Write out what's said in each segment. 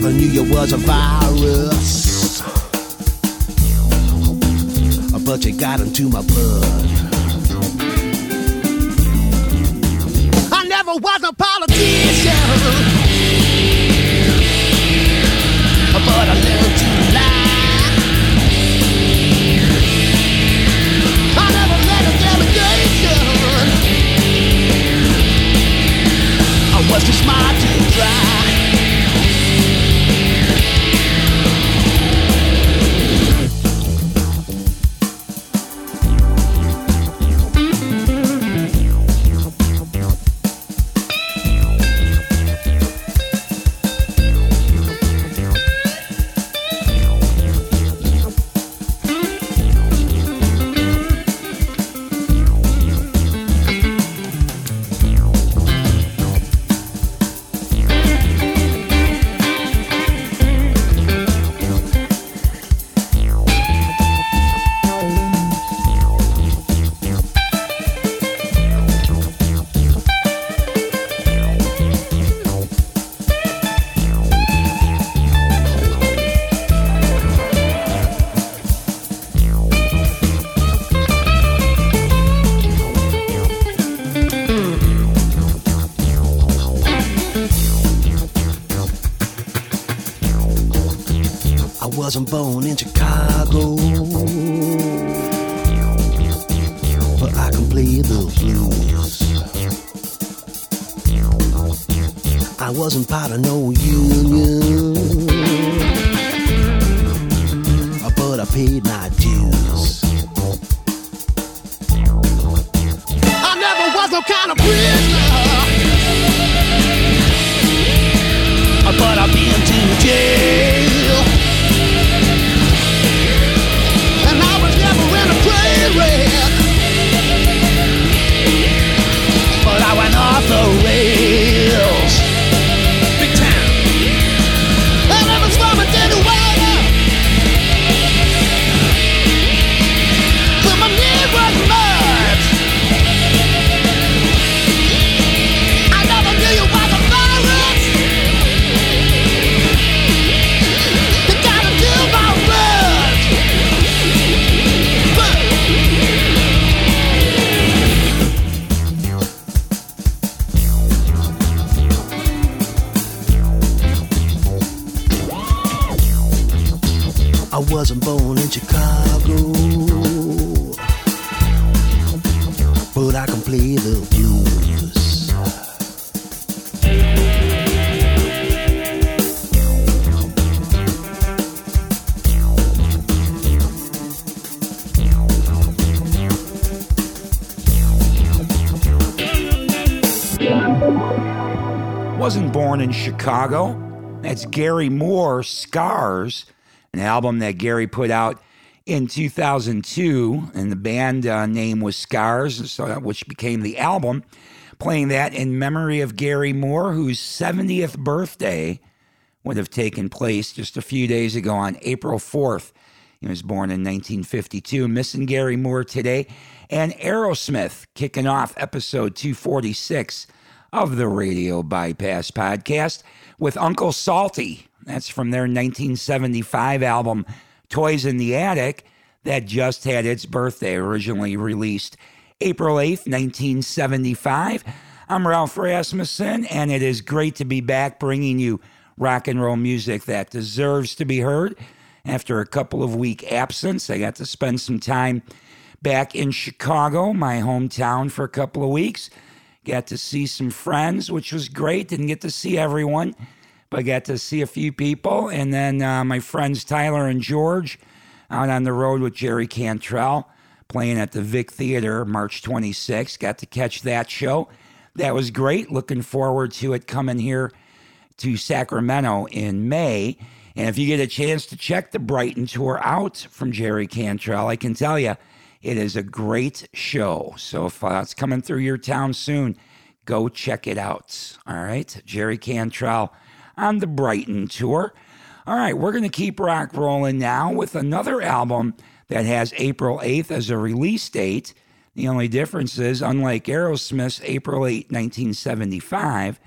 Never knew you was a virus. But you got into my blood. I never was a politician. But I learned to lie. I never led a delegation. I was too smart to try. Part of no union, but I paid my dues. I never was no kind of prisoner, but I've been to jail. Gary Moore, Scars, an album that Gary put out in 2002, and the band uh, name was Scars, so which became the album. Playing that in memory of Gary Moore, whose 70th birthday would have taken place just a few days ago on April 4th. He was born in 1952. Missing Gary Moore today. And Aerosmith kicking off episode 246 of the Radio Bypass podcast with Uncle Salty. That's from their 1975 album, Toys in the Attic, that just had its birthday, originally released April 8th, 1975. I'm Ralph Rasmussen, and it is great to be back bringing you rock and roll music that deserves to be heard. After a couple of week absence, I got to spend some time back in Chicago, my hometown, for a couple of weeks. Got to see some friends, which was great. Didn't get to see everyone, but got to see a few people. And then uh, my friends Tyler and George out on the road with Jerry Cantrell playing at the Vic Theater March 26th. Got to catch that show. That was great. Looking forward to it coming here to Sacramento in May. And if you get a chance to check the Brighten tour out from Jerry Cantrell, I can tell you it is a great show. So if uh, it's coming through your town soon, go check it out. All right. Jerry Cantrell on the Brighten tour. All right. We're going to keep rock rolling now with another album that has April 8th as a release date. The only difference is, unlike Aerosmith's April 8, 1975,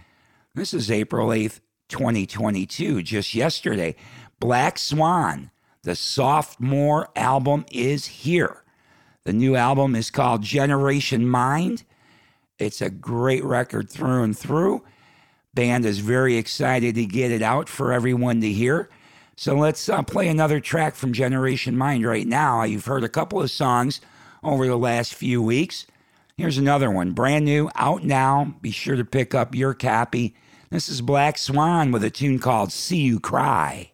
this is April 8th, 2022, just yesterday. Black Swan, the sophomore album, is here. The new album is called Generation Mind. It's a great record through and through. Band is very excited to get it out for everyone to hear. So let's uh, play another track from Generation Mind right now. You've heard a couple of songs over the last few weeks. Here's another one, brand new, out now. Be sure to pick up your copy. This is Black Swan with a tune called See You Cry.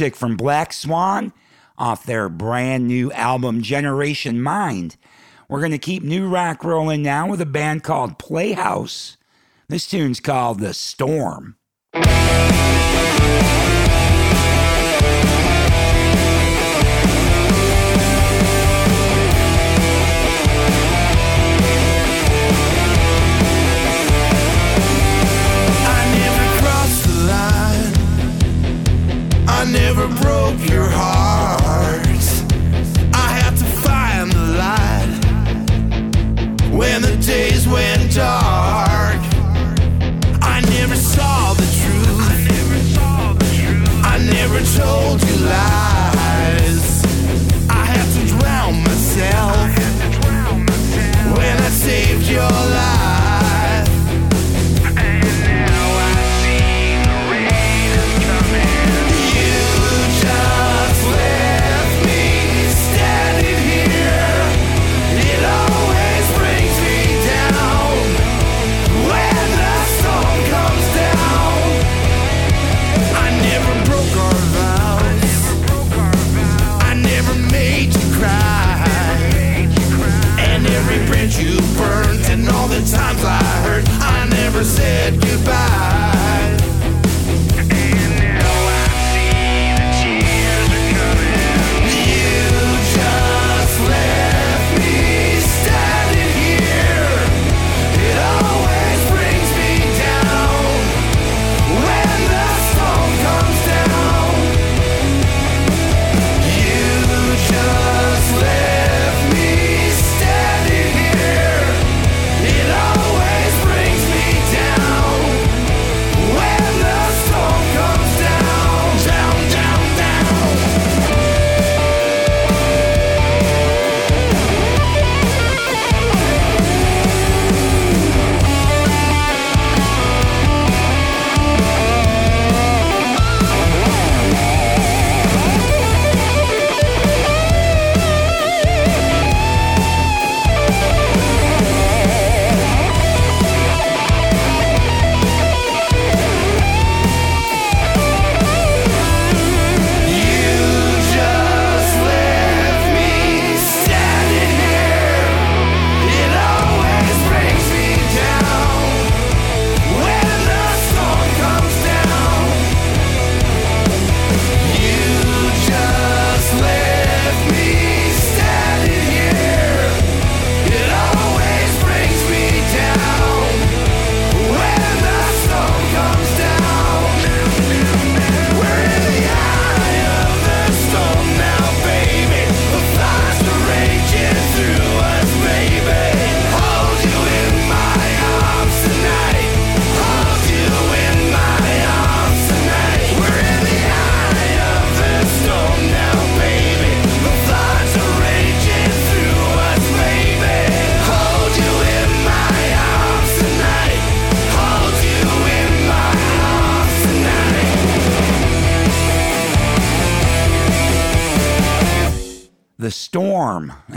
Music from Black Swan off their brand new album Generation Mind. We're going to keep new rock rolling now with a band called Playhouse. This tune's called The Storm. Broke your heart.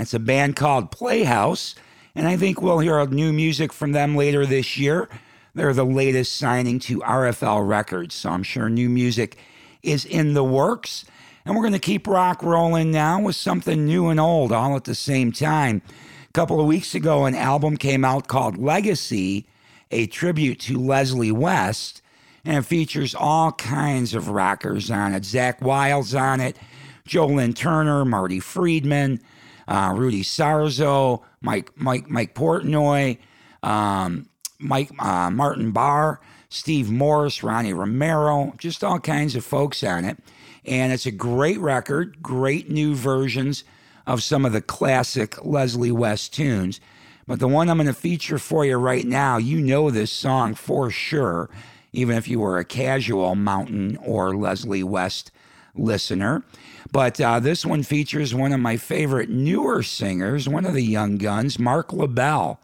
That's a band called Playhouse, and I think we'll hear new music from them later this year. They're the latest signing to RFL Records, so I'm sure new music is in the works. And we're going to keep rock rolling now with something new and old all at the same time. A couple of weeks ago, an album came out called Legacy, a tribute to Leslie West, and it features all kinds of rockers on it. Zakk Wylde's on it, Joe Lynn Turner, Marty Friedman, uh, Rudy Sarzo, Mike Mike Mike Portnoy, um, Mike uh, Martin Barre, Steve Morse, Ronnie Romero, just all kinds of folks on it. And it's a great record, great new versions of some of the classic Leslie West tunes. But the one I'm going to feature for you right now, you know this song for sure, even if you were a casual Mountain or Leslie West listener. But uh, this one features one of my favorite newer singers, one of the young guns, Marc LaBelle,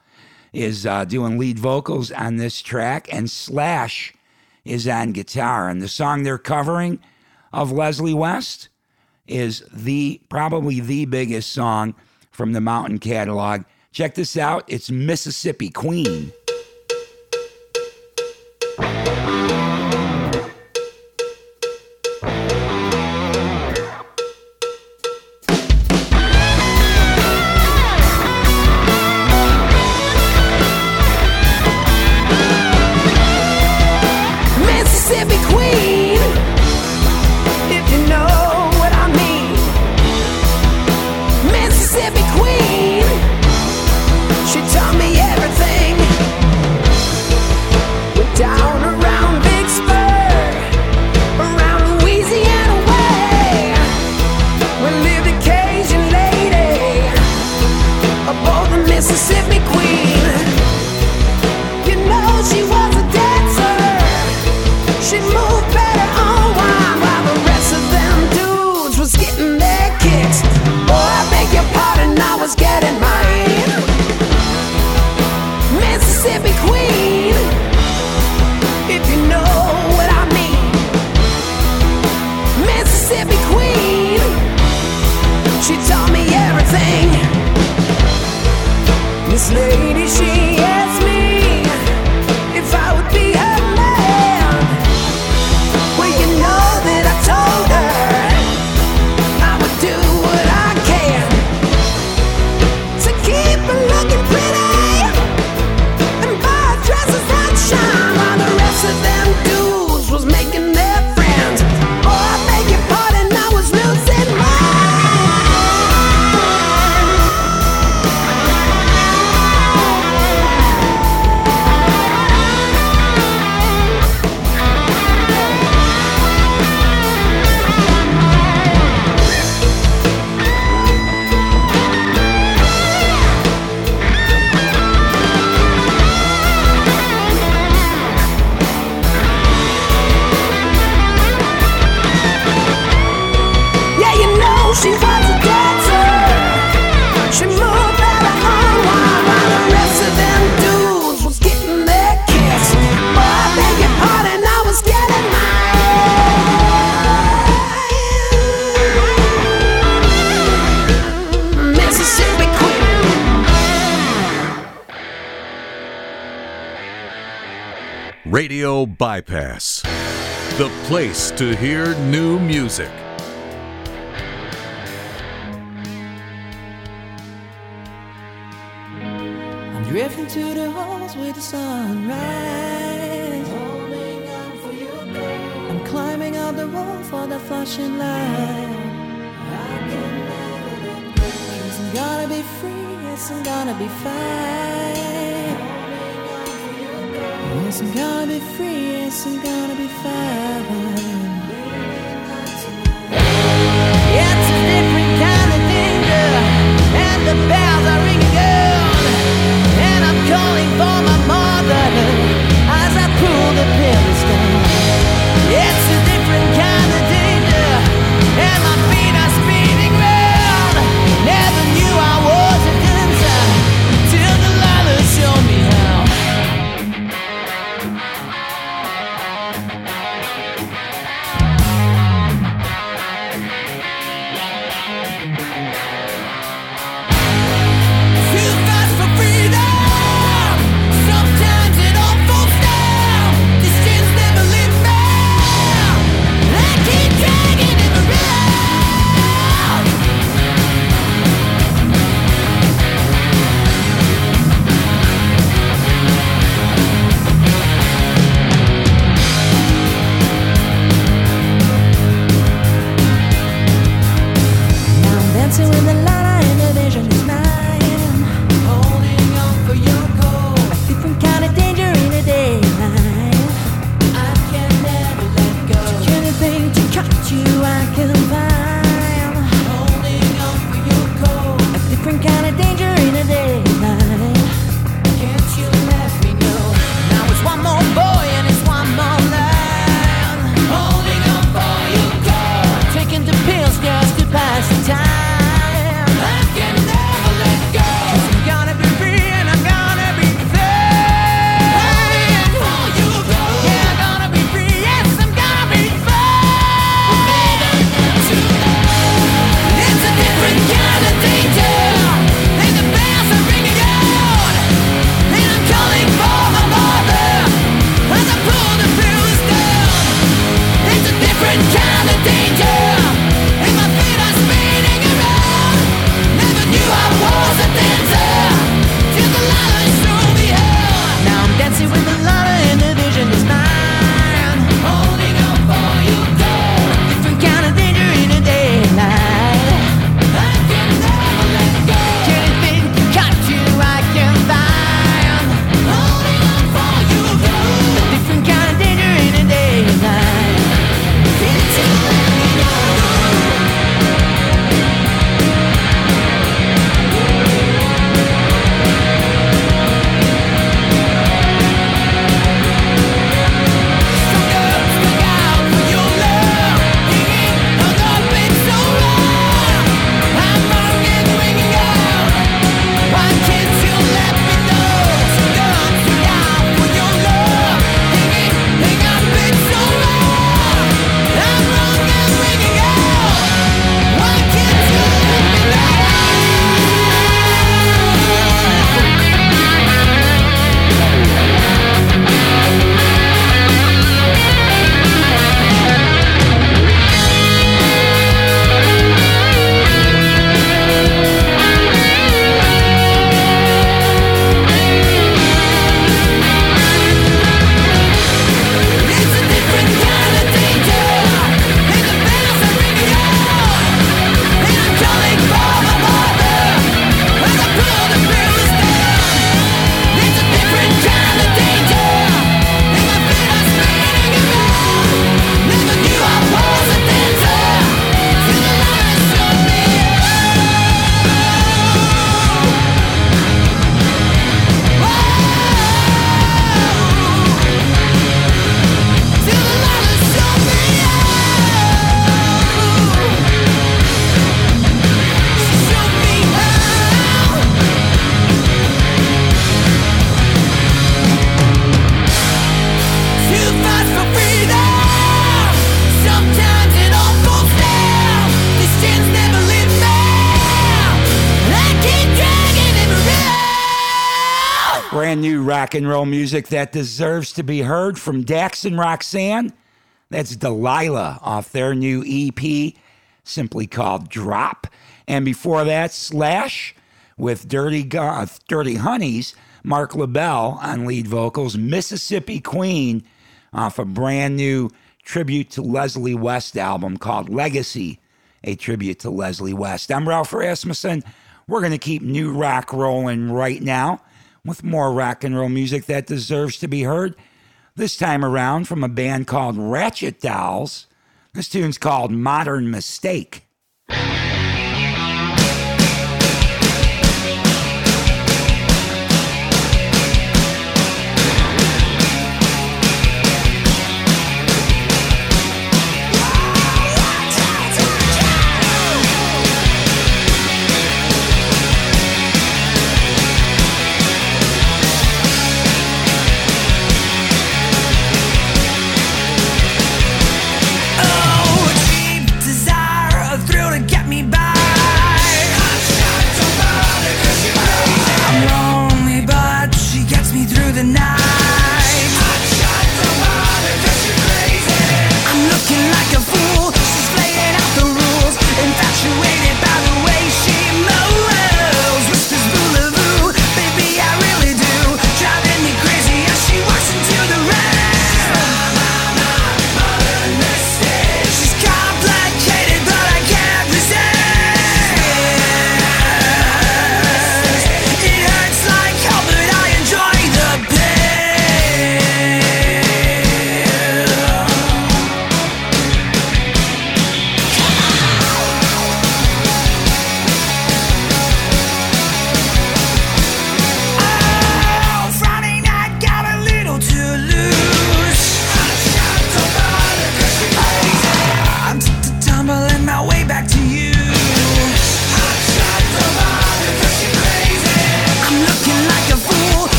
is uh, doing lead vocals on this track, and Slash is on guitar. And the song they're covering of Leslie West is the probably the biggest song from the Mountain catalog. Check this out. It's Mississippi Queen. To hear new music. I'm drifting to the halls with the sunrise. I'm climbing up the wall for the flashing light. Yes, I'm gonna be free. Yes, I'm gonna be fine. Yes, I'm gonna be free. Yes, I'm gonna be fine. The bells rock and roll music that deserves to be heard from Daxx and Roxane. That's Delilah off their new EP, simply called Drop. And before that, Slash with Dirty, Gu- uh, Dirty Honeys, Marc LaBelle on lead vocals, Mississippi Queen off a brand new tribute to Leslie West album called Legacy, a tribute to Leslie West. I'm Ralph Rasmussen. We're going to keep new rock rolling right now with more rock and roll music that deserves to be heard. This time around from a band called Ratchet Dolls. This tune's called Modern Mistake.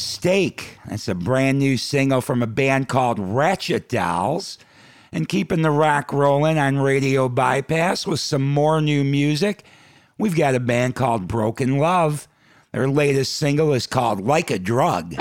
Mistake. That's a brand new single from a band called Ratchet Dolls. And keeping the rock rolling on Radio Bypass with some more new music, we've got a band called Broken Love. Their latest single is called Like a Drug.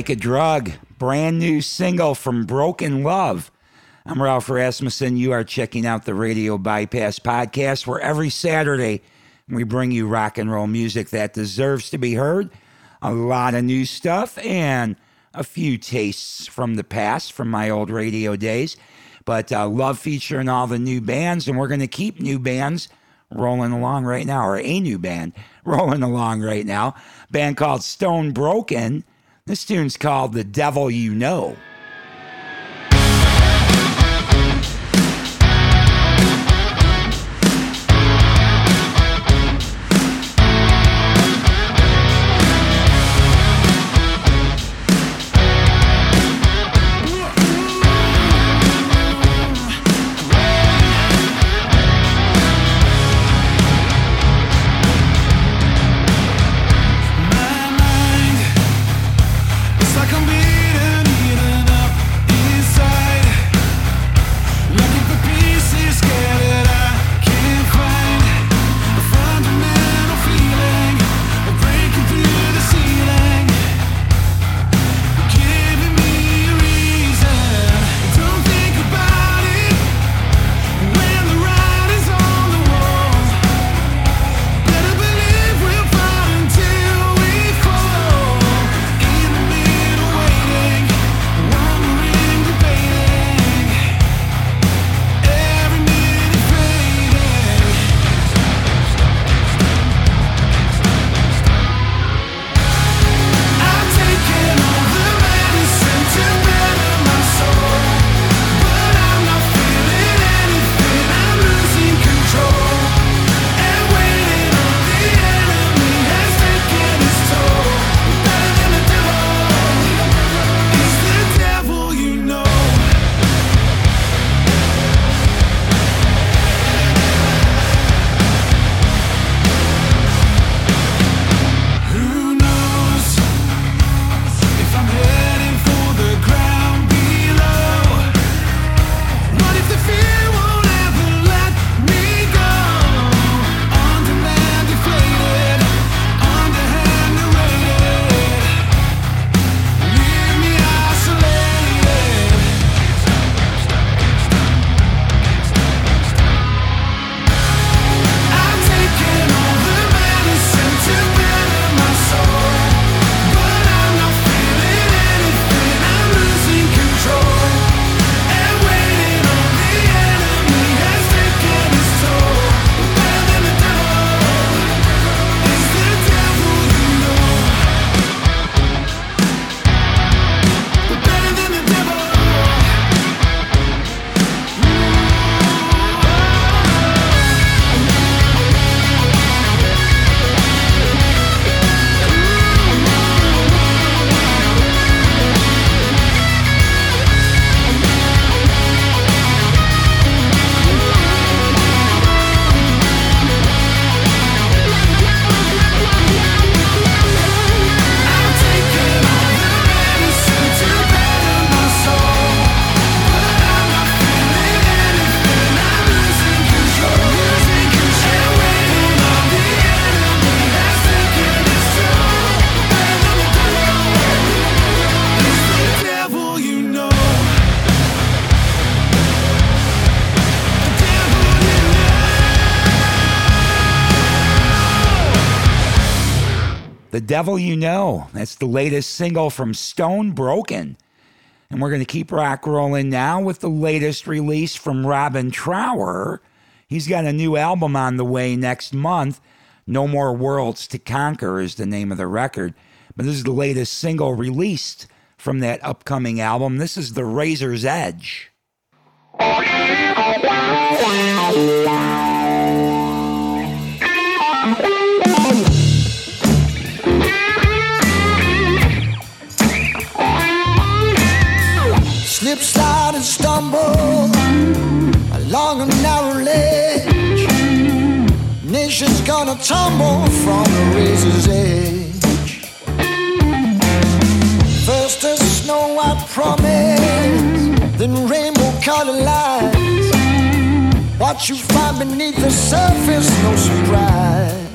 Like a Drug, brand new single from Broken Love. I'm Ralph Rasmussen. You are checking out the Radio Bypass podcast, where every Saturday we bring you rock and roll music that deserves to be heard, a lot of new stuff, and a few tastes from the past, from my old radio days. But uh, love featuring all the new bands, and we're going to keep new bands rolling along right now, or a new band rolling along right now. Band called Stone Broken. This tune's called The Devil You Know. Devil You Know. That's the latest single from Stone Broken. And we're going to keep rock rolling now with the latest release from Robin Trower. He's got a new album on the way next month. No More Worlds to Conquer is the name of the record. But this is the latest single released from that upcoming album. This is The Razor's Edge. Slide, and stumble along a narrow ledge. Nation's gonna tumble from the razor's edge. First a snow white promise, then rainbow colored lights. What you find beneath the surface, no surprise.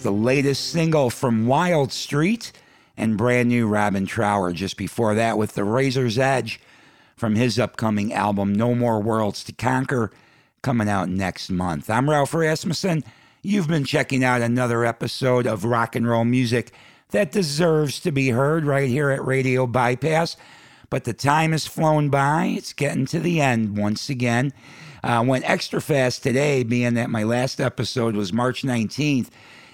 The latest single from Wild Street and brand new Robin Trower. Just before that, with The Razor's Edge from his upcoming album, No More Worlds to Conquer, coming out next month. I'm Ralph Rasmussen. You've been checking out another episode of rock and roll music that deserves to be heard right here at Radio Bypass. But the time has flown by. It's getting to the end once again. Uh, went extra fast today, being that my last episode was March 19th.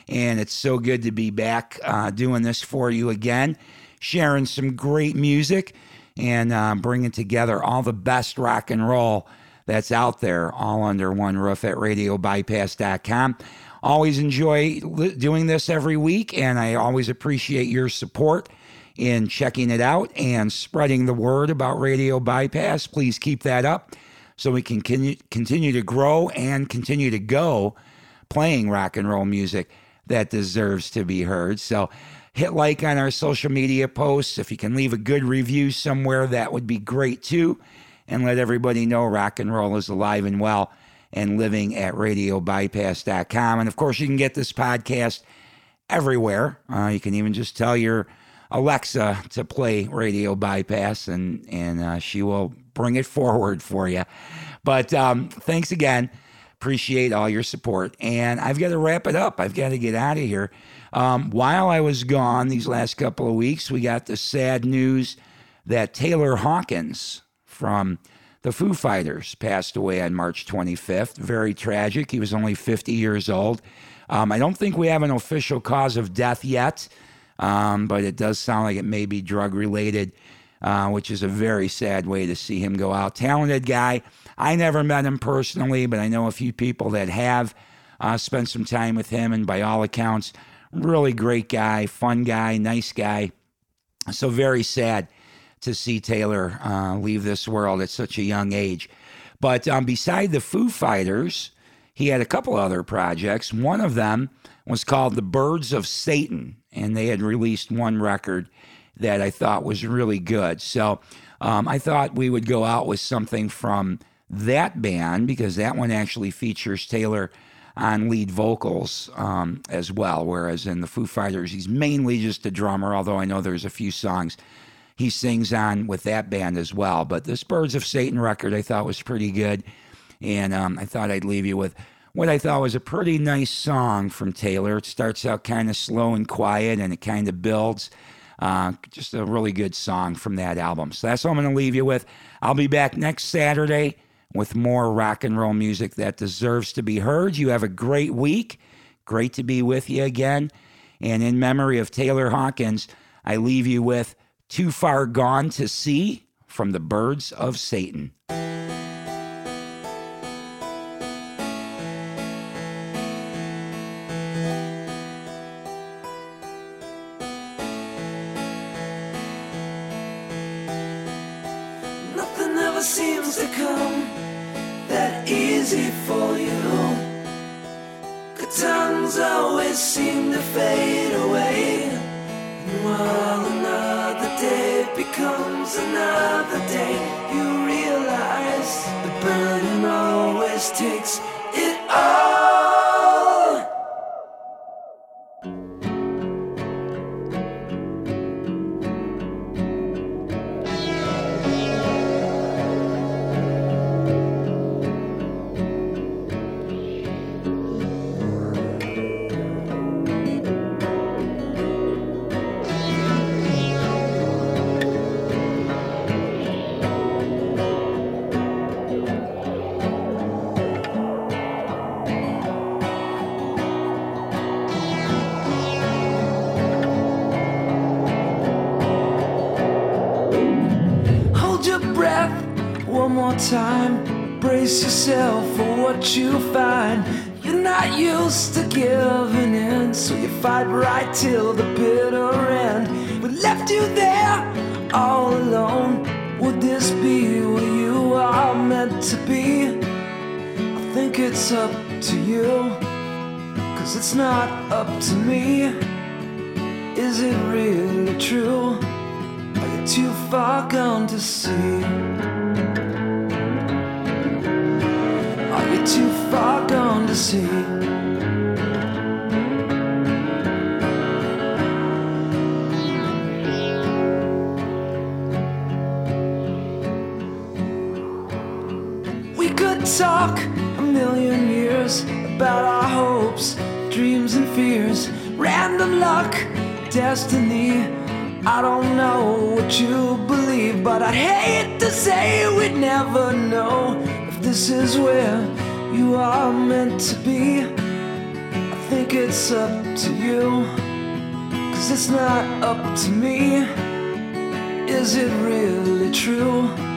And it's so good to be back uh, doing this for you again, sharing some great music and uh, bringing together all the best rock and roll that's out there, all under one roof at radiobypass.com. Always enjoy li- doing this every week, and I always appreciate your support in checking it out and spreading the word about Radio Bypass. Please keep that up so we can continue, continue to grow and continue to go playing rock and roll music that deserves to be heard. So hit like on our social media posts. If you can leave a good review somewhere, that would be great too. And let everybody know rock and roll is alive and well and living at radiobypass.com. And of course, you can get this podcast everywhere. Uh, you can even just tell your Alexa to play Radio Bypass, and and uh, she will bring it forward for you. But um, thanks again. Appreciate all your support. And I've got to wrap it up. I've got to get out of here. Um, while I was gone these last couple of weeks, we got the sad news that Taylor Hawkins from the Foo Fighters passed away on March 25th. Very tragic. He was only 50 years old. Um, I don't think we have an official cause of death yet, um, but it does sound like it may be drug related, uh, which is a very sad way to see him go out. Talented guy. I never met him personally, but I know a few people that have uh, spent some time with him, and by all accounts, really great guy, fun guy, nice guy. So very sad to see Taylor uh, leave this world at such a young age. But um, beside the Foo Fighters, he had a couple other projects. One of them was called The Birds of Satan, and they had released one record that I thought was really good. So um, I thought we would go out with something from that band because that one actually features Taylor on lead vocals um, as well. Whereas in the Foo Fighters, he's mainly just a drummer, although I know there's a few songs he sings on with that band as well. But this Birds of Satan record I thought was pretty good. And um, I thought I'd leave you with what I thought was a pretty nice song from Taylor. It starts out kind of slow and quiet and it kind of builds. Uh, just a really good song from that album. So that's what I'm going to leave you with. I'll be back next Saturday with more rock and roll music that deserves to be heard. You have a great week. Great to be with you again. And in memory of Taylor Hawkins, I leave you with Too Far Gone to See from the Birds of Satan. The bitter end. We left you there all alone. Would this be where you are meant to be? I think it's up to you, cause it's not up to me. Is it really true? Are you too far gone to see? Are you too far gone to see? Million years about our hopes, dreams, and fears. Random luck, destiny. I don't know what you believe, but I'd hate to say we'd never know if this is where you are meant to be. I think it's up to you, cause it's not up to me. Is it really true?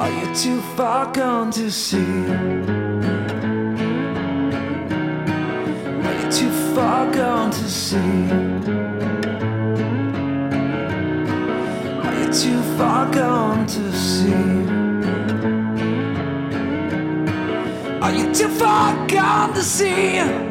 Are you too far gone to see? Are you too far gone to see? Are you too far gone to see? Are you too far gone to see?